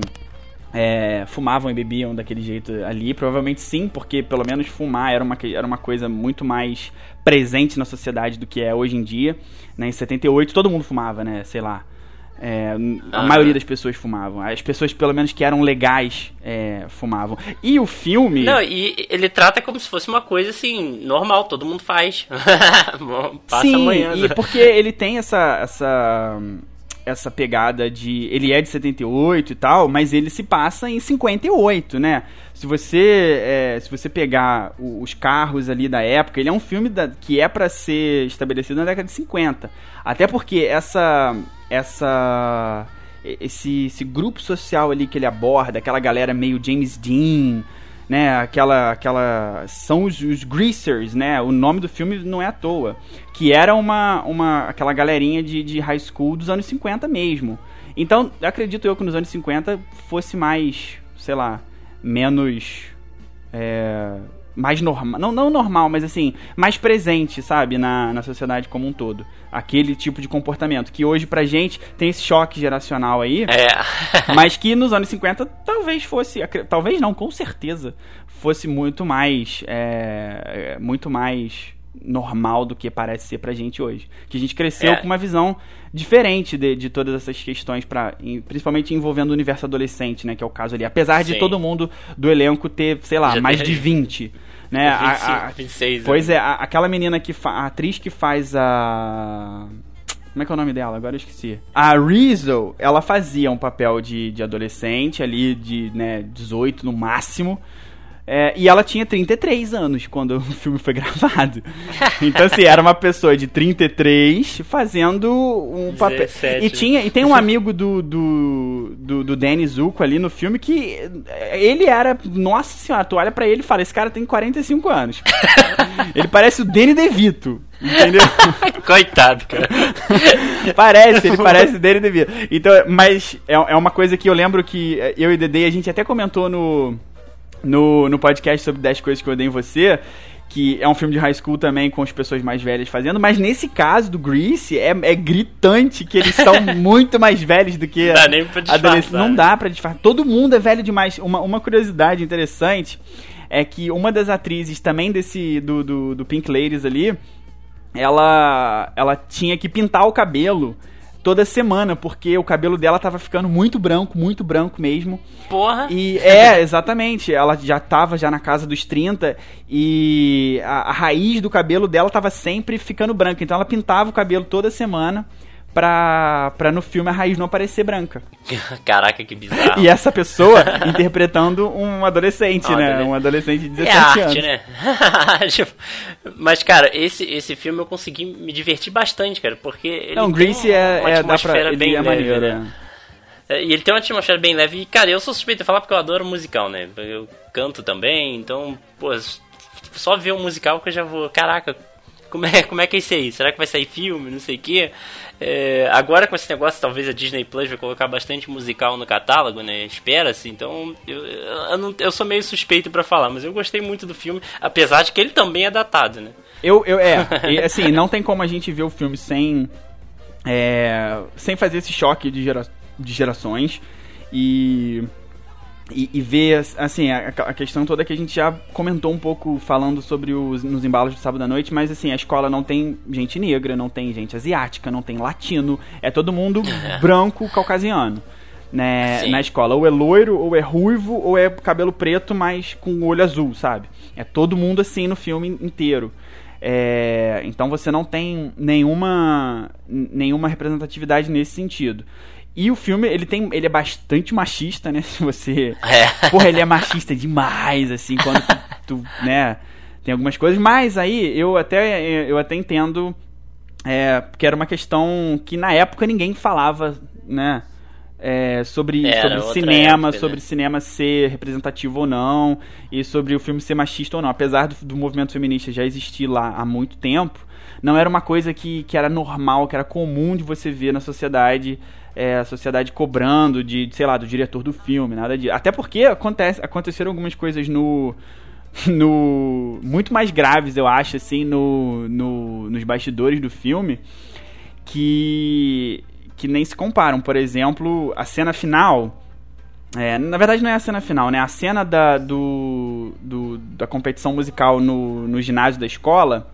é, fumavam e bebiam daquele jeito ali. Provavelmente sim, porque pelo menos fumar era uma, era uma coisa muito mais presente na sociedade do que é hoje em dia. Né? Em 78 todo mundo fumava, né? Sei lá. É, a ah. maioria das pessoas fumavam. As pessoas, pelo menos, que eram legais, é, fumavam. E o filme. Não, e ele trata como se fosse uma coisa assim, normal, todo mundo faz. Passa Sim, amanhã. E porque ele tem essa. essa essa pegada de. Ele é de 78 e tal, mas ele se passa em 58, né? Se você, é, se você pegar os carros ali da época, ele é um filme da, que é para ser estabelecido na década de 50. Até porque essa essa esse, esse grupo social ali que ele aborda, aquela galera meio James Dean, né, aquela aquela são os, os greasers, né? O nome do filme não é à toa, que era uma uma aquela galerinha de, de high school dos anos 50 mesmo. Então, acredito eu que nos anos 50 fosse mais, sei lá, menos é, mais normal, não, não normal, mas assim, mais presente, sabe, na, na sociedade como um todo. Aquele tipo de comportamento que hoje pra gente tem esse choque geracional aí, é. mas que nos anos 50 talvez fosse, talvez não, com certeza, fosse muito mais, é, muito mais normal do que parece ser pra gente hoje. Que a gente cresceu é. com uma visão diferente de, de todas essas questões, pra, principalmente envolvendo o universo adolescente, né? Que é o caso ali. Apesar Sim. de todo mundo do elenco ter, sei lá, Já mais de 20. Né? 25, a, a, 26. Pois né? é, a, aquela menina que a atriz que faz a. Como é que é o nome dela? Agora eu esqueci. A Rizzo, ela fazia um papel de, de adolescente ali, de né, 18 no máximo. É, e ela tinha 33 anos quando o filme foi gravado. Então, assim, era uma pessoa de 33 fazendo um papel. E, tinha, e tem um amigo do, do, do, do Danny Zuko ali no filme que ele era. Nossa senhora, tu olha pra ele e fala: esse cara tem 45 anos. ele parece o Danny DeVito. Entendeu? Coitado, cara. parece, ele parece o Danny DeVito. Então, mas é, é uma coisa que eu lembro que eu e Dede a gente até comentou no no, no podcast sobre 10 coisas que eu odeio em você, que é um filme de high school também com as pessoas mais velhas fazendo, mas nesse caso do Grease é, é gritante que eles são muito mais velhos do que não dá nem pra disfarçar. Não dá pra disfarçar. Todo mundo é velho demais. Uma, uma curiosidade interessante é que uma das atrizes também desse do, do, do Pink Ladies ali, ela ela tinha que pintar o cabelo toda semana, porque o cabelo dela tava ficando muito branco, muito branco mesmo. Porra! E é, exatamente. Ela já tava já na casa dos 30 e a, a raiz do cabelo dela tava sempre ficando branca. Então ela pintava o cabelo toda semana pra, pra no filme a raiz não aparecer branca. Caraca, que bizarro. E essa pessoa interpretando um adolescente, né? Adolescente. Um adolescente de 17 é arte, anos. né? Tipo, mas, cara, esse, esse filme eu consegui me divertir bastante, cara, porque ele Não, Grease é, uma é, dá pra, bem é maneiro, leve, né? É, e ele tem uma atmosfera bem leve. E, cara, eu sou suspeito de falar porque eu adoro musical, né? Eu canto também, então, pô, só ver um musical que eu já vou. Caraca, como é, como é que é isso aí? Será que vai sair filme? Não sei o quê. É, agora com esse negócio, talvez a Disney Plus vai colocar bastante musical no catálogo, né? Espera-se. Então, eu, eu, não, eu, sou meio suspeito para falar, mas eu gostei muito do filme, apesar de que ele também é datado, né? Eu, eu é, e, assim, não tem como a gente ver o filme sem. É, sem fazer esse choque de, gera, de gerações. E e, e ver, assim, a, a, questão toda que a gente já comentou um pouco falando sobre os nos embalos de sábado à noite, mas assim, a escola não tem gente negra, não tem gente asiática, não tem latino, é todo mundo branco, caucasiano. Né, na escola, ou é loiro, ou é ruivo, ou é cabelo preto, mas com olho azul, sabe? É todo mundo assim no filme inteiro. É, então você não tem nenhuma, nenhuma representatividade nesse sentido. E o filme, ele tem. Ele é bastante machista, né? Se você. É. Porra, ele é machista demais, assim, quando tu, tu, né? Tem algumas coisas, mas aí eu até, eu até entendo é, que era uma questão que na época ninguém falava, né? É, sobre, sobre cinema, época, sobre né? cinema ser representativo ou não, e sobre o filme ser machista ou não. Apesar do, do movimento feminista já existir lá há muito tempo, não era uma coisa que, que era normal, que era comum de você ver na sociedade é, a sociedade cobrando de, sei lá, do diretor do filme, nada de. Até porque acontece, aconteceram algumas coisas no. no muito mais graves, eu acho, assim, no, no, nos bastidores do filme, que, que nem se comparam. Por exemplo, a cena final. É, na verdade não é a cena final, né? A cena da, do, do da competição musical no, no ginásio da escola.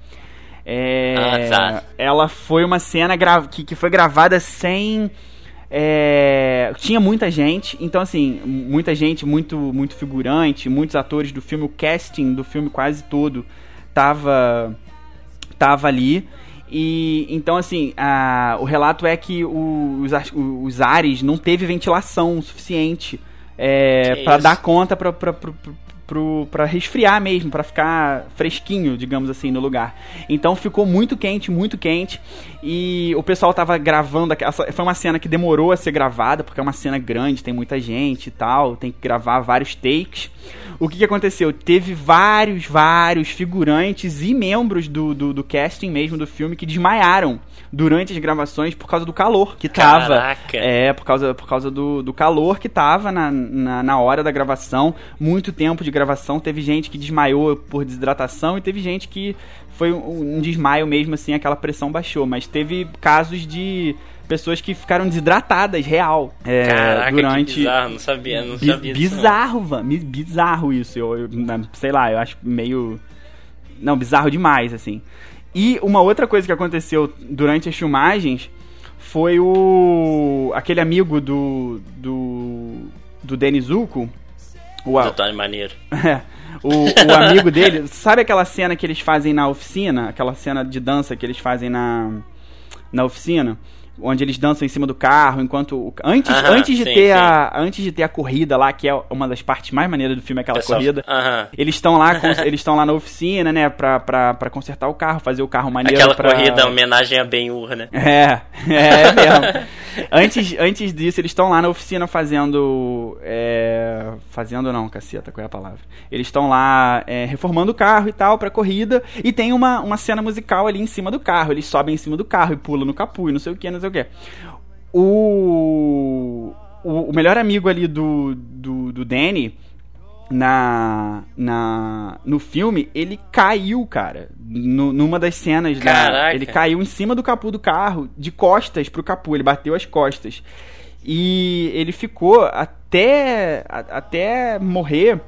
É, ah, tá. Ela foi uma cena que, que foi gravada sem é, tinha muita gente, então assim, muita gente, muito, muito figurante, muitos atores do filme, o casting do filme quase todo tava, tava ali. E então assim, a, o relato é que os, os ares não teve ventilação suficiente é, para dar conta para para resfriar mesmo, para ficar fresquinho, digamos assim, no lugar. Então ficou muito quente, muito quente. E o pessoal tava gravando. Foi uma cena que demorou a ser gravada, porque é uma cena grande, tem muita gente e tal, tem que gravar vários takes. O que, que aconteceu? Teve vários, vários figurantes e membros do, do, do casting mesmo do filme que desmaiaram durante as gravações por causa do calor que tava. Caraca. É, por causa, por causa do, do calor que tava na, na, na, hora da gravação. Muito tempo de gravação. Teve gente que desmaiou por desidratação e teve gente que foi um, desmaio mesmo, assim, aquela pressão baixou. Mas teve casos de pessoas que ficaram desidratadas, real. É, Caraca, durante... que bizarro, não sabia, não sabia Bizarro, Van, bizarro isso. Eu, eu, sei lá, eu acho meio... Não, bizarro demais, assim. E uma outra coisa que aconteceu durante as filmagens foi o. aquele amigo do. do. do Denizuko. O do Tony Maneiro. É. O, o amigo dele. Sabe aquela cena que eles fazem na oficina? Aquela cena de dança que eles fazem na. na oficina? Onde eles dançam em cima do carro, enquanto antes, antes de sim, ter sim. a antes de ter a corrida lá, que é uma das partes mais maneiras do filme, aquela Pessoal, corrida. Eles estão lá, eles estão lá na oficina, né, pra, pra, pra consertar o carro, fazer o carro maneiro Aquela pra... corrida homenagem a Ben-Hur, né? É, é mesmo. antes, antes disso, eles estão lá na oficina fazendo é, fazendo não, caceta, qual é a palavra? Eles estão lá é, reformando o carro e tal pra corrida e tem uma, uma cena musical ali em cima do carro. Eles sobem em cima do carro e pulam no capuz, não sei o que, não sei o que. O, o, o melhor amigo ali do, do, do Danny na, na no filme, ele caiu, cara. No, numa das cenas, da, ele caiu em cima do capô do carro, de costas pro capô, ele bateu as costas. E ele ficou até até morrer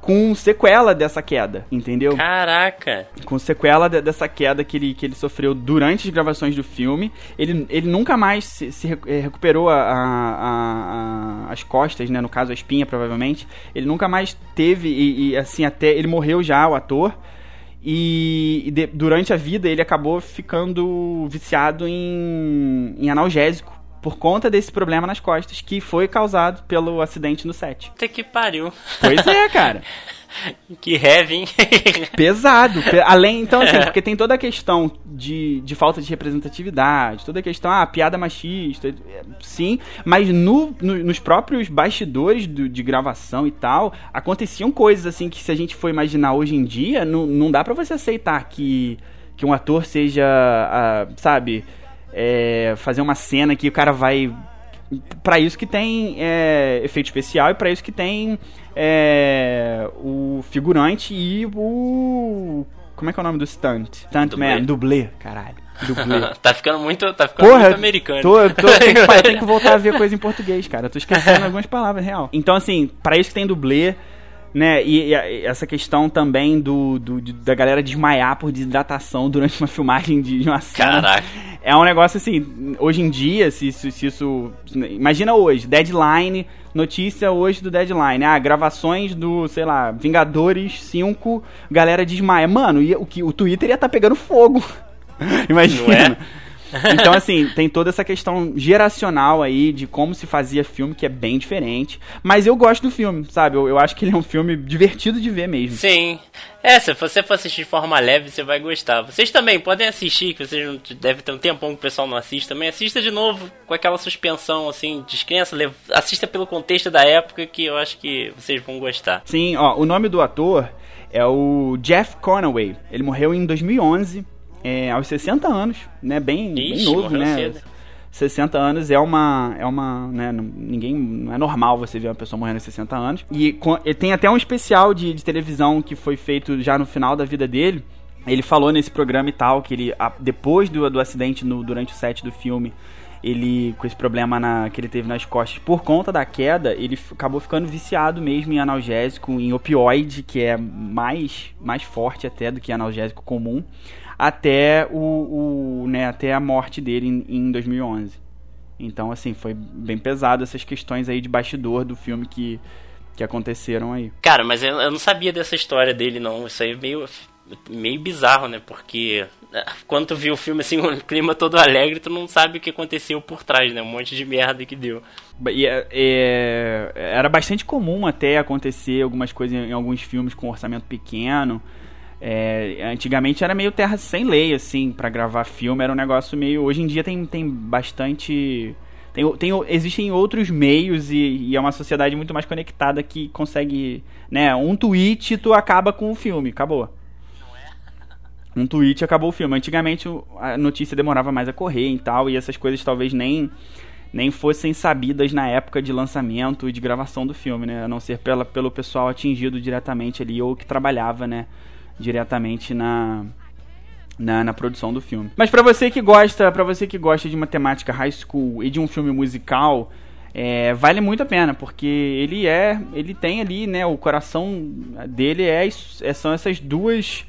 com sequela dessa queda, entendeu? Caraca! Com sequela de, dessa queda que ele, que ele sofreu durante as gravações do filme. Ele, ele nunca mais se, se eh, recuperou a, a, a, as costas, né? No caso, a espinha, provavelmente. Ele nunca mais teve, e, e assim, até. Ele morreu já, o ator. E, e de, durante a vida ele acabou ficando viciado em, em analgésico por conta desse problema nas costas que foi causado pelo acidente no set. Até que pariu. Pois é, cara. que heavy, hein? Pesado. Além, então, assim, porque tem toda a questão de, de falta de representatividade, toda a questão, ah, piada machista, sim, mas no, no nos próprios bastidores do, de gravação e tal, aconteciam coisas, assim, que se a gente for imaginar hoje em dia, não, não dá para você aceitar que, que um ator seja, uh, sabe, é, fazer uma cena que o cara vai para isso que tem é, efeito especial e para isso que tem é, o figurante e o. Como é que é o nome do stunt? Stuntman, dublê. dublê, caralho. Dublê. tá ficando muito, tá ficando Porra, muito americano. Tô, tô, tenho, que, eu tenho que voltar a ver coisa em português, cara. Eu tô esquecendo algumas palavras, real. Então, assim, para isso que tem dublê, né? E, e, essa questão também do, do, da galera desmaiar por desidratação durante uma filmagem de, de uma cena. Caraca. É um negócio assim, hoje em dia, se, se, se, isso. Imagina hoje, deadline, notícia hoje do deadline. Ah, gravações do, sei lá, Vingadores 5, galera desmaia. Mano, o, que, o Twitter ia estar tá pegando fogo. Imagina. Não é? Então, assim, tem toda essa questão geracional aí de como se fazia filme, que é bem diferente. Mas eu gosto do filme, sabe? Eu, eu acho que ele é um filme divertido de ver mesmo. Sim. É, se você for assistir de forma leve, você vai gostar. Vocês também podem assistir, que vocês não devem ter um tempão que o pessoal não assiste também. Assista de novo com aquela suspensão, assim, descrença. Assista pelo contexto da época que eu acho que vocês vão gostar. Sim, ó, o nome do ator é o Jeff Conaway. Ele morreu em 2011 é, aos 60 anos, né? Bem, Ixi, bem novo, né? Cedo. 60 anos é uma. É uma. Né, ninguém. Não é normal você ver uma pessoa morrendo aos 60 anos. E com, tem até um especial de, de, televisão que foi feito já no final da vida dele. Ele falou nesse programa e tal, que ele. depois do, do acidente no, durante o set do filme, ele. Com esse problema na, que ele teve nas costas por conta da queda, ele acabou ficando viciado mesmo em analgésico, em opioide, que é mais, mais forte até do que analgésico comum até o, o né, até a morte dele em, em 2011. Então, assim, foi bem pesado essas questões aí de bastidor do filme que, que aconteceram aí. Cara, mas eu, eu não sabia dessa história dele, não. Isso aí é meio, meio bizarro, né? Porque é, quando tu viu o filme, assim, o clima todo alegre, tu não sabe o que aconteceu por trás, né? Um monte de merda que deu. E, é, é, era bastante comum até acontecer algumas coisas em, em alguns filmes com orçamento pequeno. É, antigamente era meio terra sem lei, assim, para gravar filme, era um negócio meio. Hoje em dia tem, tem bastante. Tem, tem, existem outros meios e, e, é uma sociedade muito mais conectada que consegue. Né, um tweet tu acaba com o filme, acabou. Um tweet acabou o filme. Antigamente a notícia demorava mais a correr e tal, e essas coisas talvez nem nem fossem sabidas na época de lançamento e de gravação do filme, né? A não ser pela, pelo pessoal atingido diretamente ali ou que trabalhava, né? Diretamente na, na, na, produção do filme. Mas para você que gosta, para você que gosta de matemática high school e de um filme musical, é, vale muito a pena, porque ele é, ele tem ali, né, o coração dele é, é são essas duas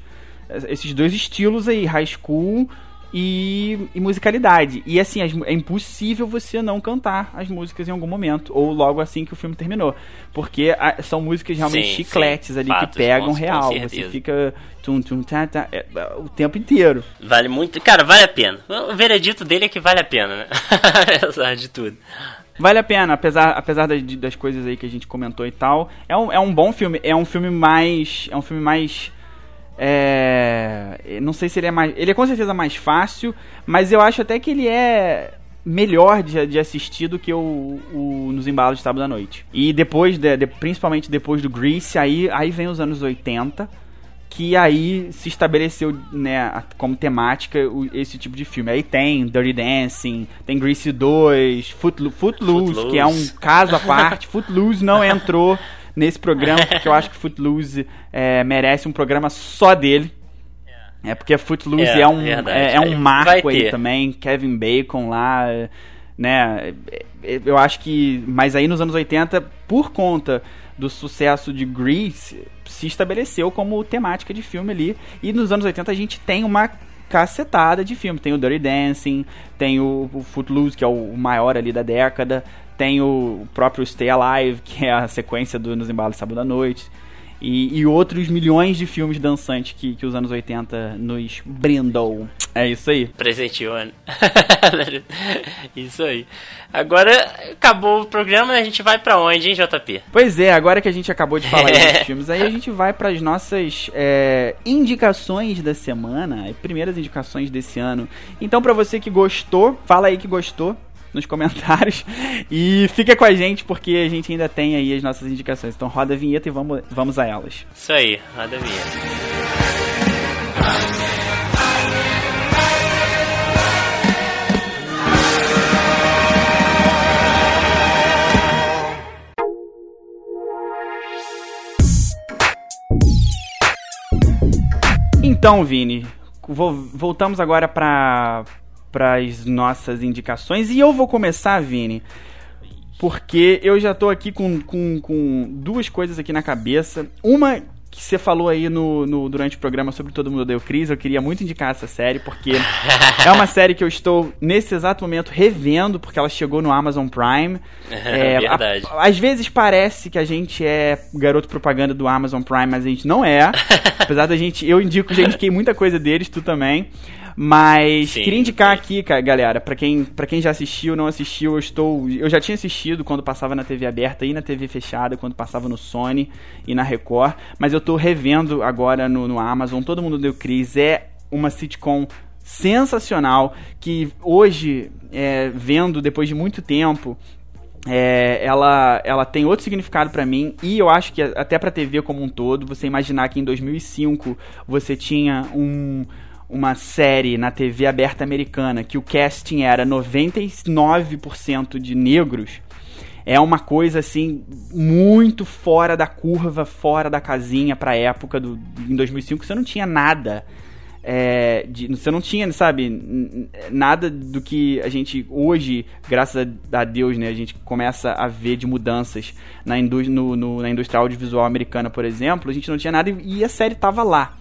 esses dois estilos aí, high school e, e, musicalidade. E assim, é impossível você não cantar as músicas em algum momento, ou logo assim que o filme terminou. Porque a, são músicas realmente sim, chicletes sim. ali Fatos, que pegam real. Você fica tum, tum, tá, tá, é, o tempo inteiro. Vale muito. Cara, vale a pena. O veredito dele é que vale a pena, né? Apesar de tudo. Vale a pena, apesar, apesar das, das coisas aí que a gente comentou e tal. É um, é um bom filme. É um filme mais. É um filme mais é, não sei se ele é mais. Ele é com certeza mais fácil, mas eu acho até que ele é melhor de, de assistir do que o, o Nos Embalos de Sábado à Noite. E depois, de, de, principalmente depois do Grease, aí, aí vem os anos 80, que aí se estabeleceu né, como temática esse tipo de filme. Aí tem Dirty Dancing, tem Grease 2, Footloose, Footloose, Footloose. que é um caso à parte. Footloose não entrou nesse programa, porque eu acho que Footloose é, merece um programa só dele. É porque Footloose é, é um, é, é, um marco aí também. Kevin Bacon lá, né? Eu acho que. Mas aí nos anos 80, por conta do sucesso de Grease, se estabeleceu como temática de filme ali. E nos anos 80 a gente tem uma cacetada de filme. Tem o Dirty Dancing, tem o, o Footloose, que é o maior ali da década tem o próprio Stay Alive, que é a sequência do Nos Embalos Sábado à Noite. e, e outros milhões de filmes dançantes que, que os anos 80 nos brindou. É isso aí. Presenteou, né? isso aí. Agora, acabou o programa, a gente vai para onde, hein, JP? Pois é, agora que a gente acabou de falar desses filmes, aí a gente vai para as nossas é, indicações da semana, primeiras indicações desse ano. Então, para você que gostou, fala aí que gostou nos comentários. E fica com a gente porque a gente ainda tem aí as nossas indicações. Então roda a vinheta e vamos, vamos a elas. Isso aí, roda a vinheta. Então, Vini, voltamos agora para para as nossas indicações. E eu vou começar, Vini, porque eu já tô aqui com, com, com duas coisas aqui na cabeça. Uma que você falou aí no, no, durante o programa sobre Todo Mundo Deu Crise, eu queria muito indicar essa série, porque é uma série que eu estou, nesse exato momento, revendo, porque ela chegou no Amazon Prime. É, verdade. A, às vezes parece que a gente é garoto propaganda do Amazon Prime, mas a gente não é. Apesar da gente, eu indico, já indiquei muita coisa deles, tu também. Mas sim, queria indicar sim. aqui, galera, para quem, pra quem já assistiu, não assistiu, eu estou. Eu já tinha assistido quando passava na TV aberta e na TV fechada, quando passava no Sony e na Record. Mas eu tô revendo agora no, no Amazon. Todo mundo deu Cris. É uma sitcom sensacional que hoje, é, vendo depois de muito tempo, é, ela, ela tem outro significado para mim e eu acho que até para TV como um todo, você imaginar que em 2005 você tinha um uma série na TV aberta americana que o casting era 99% de negros, é uma coisa assim muito fora da curva, fora da casinha para época do em 2005 você não tinha nada é, de, você não tinha, sabe, nada do que a gente hoje, graças a Deus, né, a gente começa a ver de mudanças na, indú no, no, na indústria audiovisual americana, por exemplo, a gente não tinha nada e, e a série tava lá.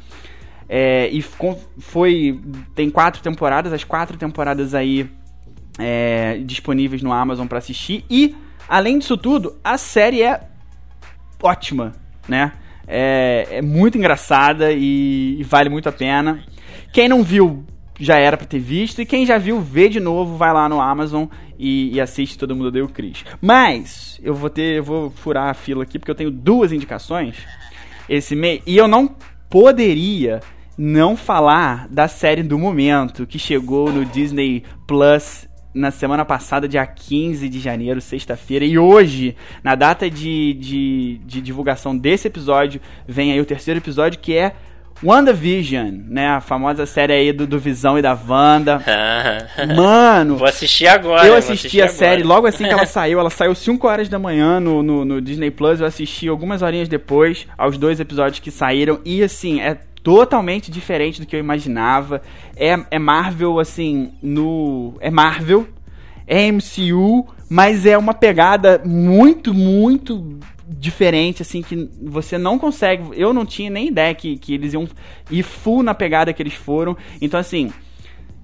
É, e foi. Tem quatro temporadas, as quatro temporadas aí é, disponíveis no Amazon para assistir. E, além disso tudo, a série é ótima, né? É, é muito engraçada e, e, vale muito a pena. Quem não viu já era para ter visto, e quem já viu, vê de novo, vai lá no Amazon e, e assiste Todo Mundo Deu Cris. Mas, eu vou ter, eu vou furar a fila aqui, porque eu tenho duas indicações esse mês, e eu não poderia não falar da série do momento que chegou no Disney Plus na semana passada, dia 15 de janeiro, sexta-feira, e hoje, na data de, de, de, divulgação desse episódio, vem aí o terceiro episódio que é WandaVision, né? A famosa série aí do, do Visão e da Wanda. Mano! Vou assistir agora. Eu assisti a agora. série logo assim que ela saiu. Ela saiu 5 horas da manhã no, no, no Disney Plus. Eu assisti algumas horinhas depois aos dois episódios que saíram. E assim, é totalmente diferente do que eu imaginava. É, é Marvel, assim, no. É Marvel, é MCU, mas é uma pegada muito, muito diferente, assim, que você não consegue. Eu não tinha nem ideia que, que eles iam ir full na pegada que eles foram. Então, assim,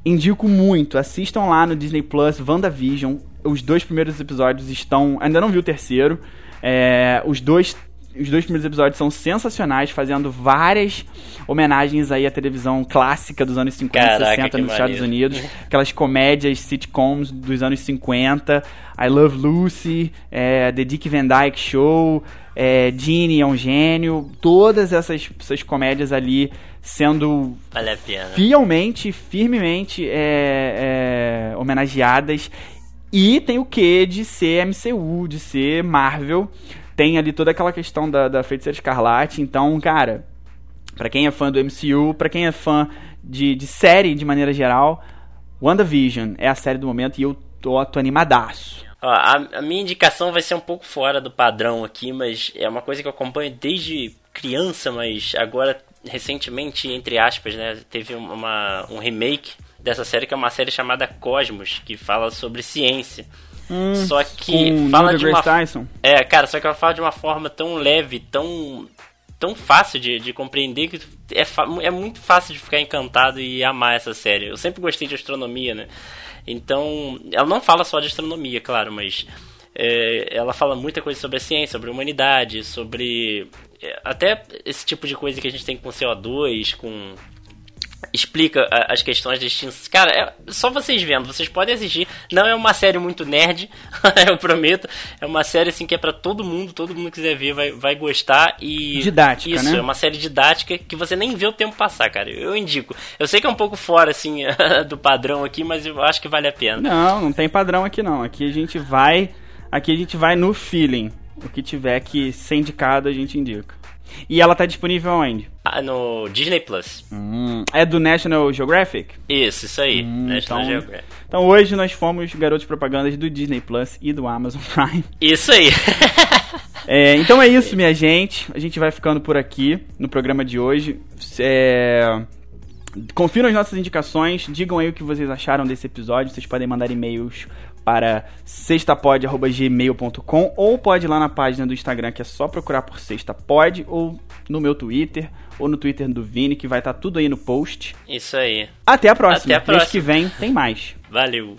indico muito. Assistam lá no Disney Plus, WandaVision. Os dois primeiros episódios estão. Ainda não vi o terceiro. É, os dois os dois primeiros episódios são sensacionais, fazendo várias homenagens aí à televisão clássica dos anos 50 e 60 nos. Estados Unidos. Aquelas comédias, sitcoms dos anos 50. I Love Lucy, é, The Dick Van Dyke Show, é, Genie é um gênio. Todas essas, essas comédias ali sendo vale fielmente, firmemente é, é, homenageadas. E tem o que de ser MCU, de ser Marvel tem ali toda aquela questão da, da Feiticeira Escarlate. Então, cara, para quem é fã do MCU, para quem é fã de, de série de maneira geral, WandaVision é a série do momento e eu tô, tô animadaço. A, a, minha indicação vai ser um pouco fora do padrão aqui, mas é uma coisa que eu acompanho desde criança, mas agora, recentemente, entre aspas, né, teve uma, um remake dessa série que é uma série chamada Cosmos, que fala sobre ciência. Hum, só que fala de uma Tyson. É, cara, só que ela fala de uma forma tão leve, tão tão fácil de, de compreender que é, é muito fácil de ficar encantado e amar essa série. Eu sempre gostei de astronomia, né? Então, ela não fala só de astronomia, claro, mas é, ela fala muita coisa sobre a ciência, sobre a humanidade, sobre é, até esse tipo de coisa que a gente tem com CO2, com explica as questões distintas. Cara, é só vocês vendo, vocês podem assistir. Não é uma série muito nerd, eu prometo. É uma série assim que é para todo mundo, todo mundo que quiser ver vai, vai gostar e didática, isso, né? é uma série didática que você nem vê o tempo passar, cara. Eu indico. Eu sei que é um pouco fora assim do padrão aqui, mas eu acho que vale a pena. Não, não tem padrão aqui não. Aqui a gente vai, aqui a gente vai no feeling. O que tiver que ser indicado, a gente indica. E ela tá disponível onde? Ah, no Disney Plus. Hum, é do National Geographic? Isso, isso aí. Hum, National então, Geographic. Então hoje nós fomos garotos propagandas do Disney Plus e do Amazon Prime. Isso aí. é, então é isso, minha gente. A gente vai ficando por aqui no programa de hoje. É... Confiram as nossas indicações, digam aí o que vocês acharam desse episódio. Vocês podem mandar e-mails para sextapod.gmail.com ou pode ir lá na página do Instagram que é só procurar por sextapod ou no meu Twitter ou no Twitter do Vini que vai estar tá tudo aí no post. Isso aí. Até a próxima. Até a próxima. Mês que vem tem mais. Valeu.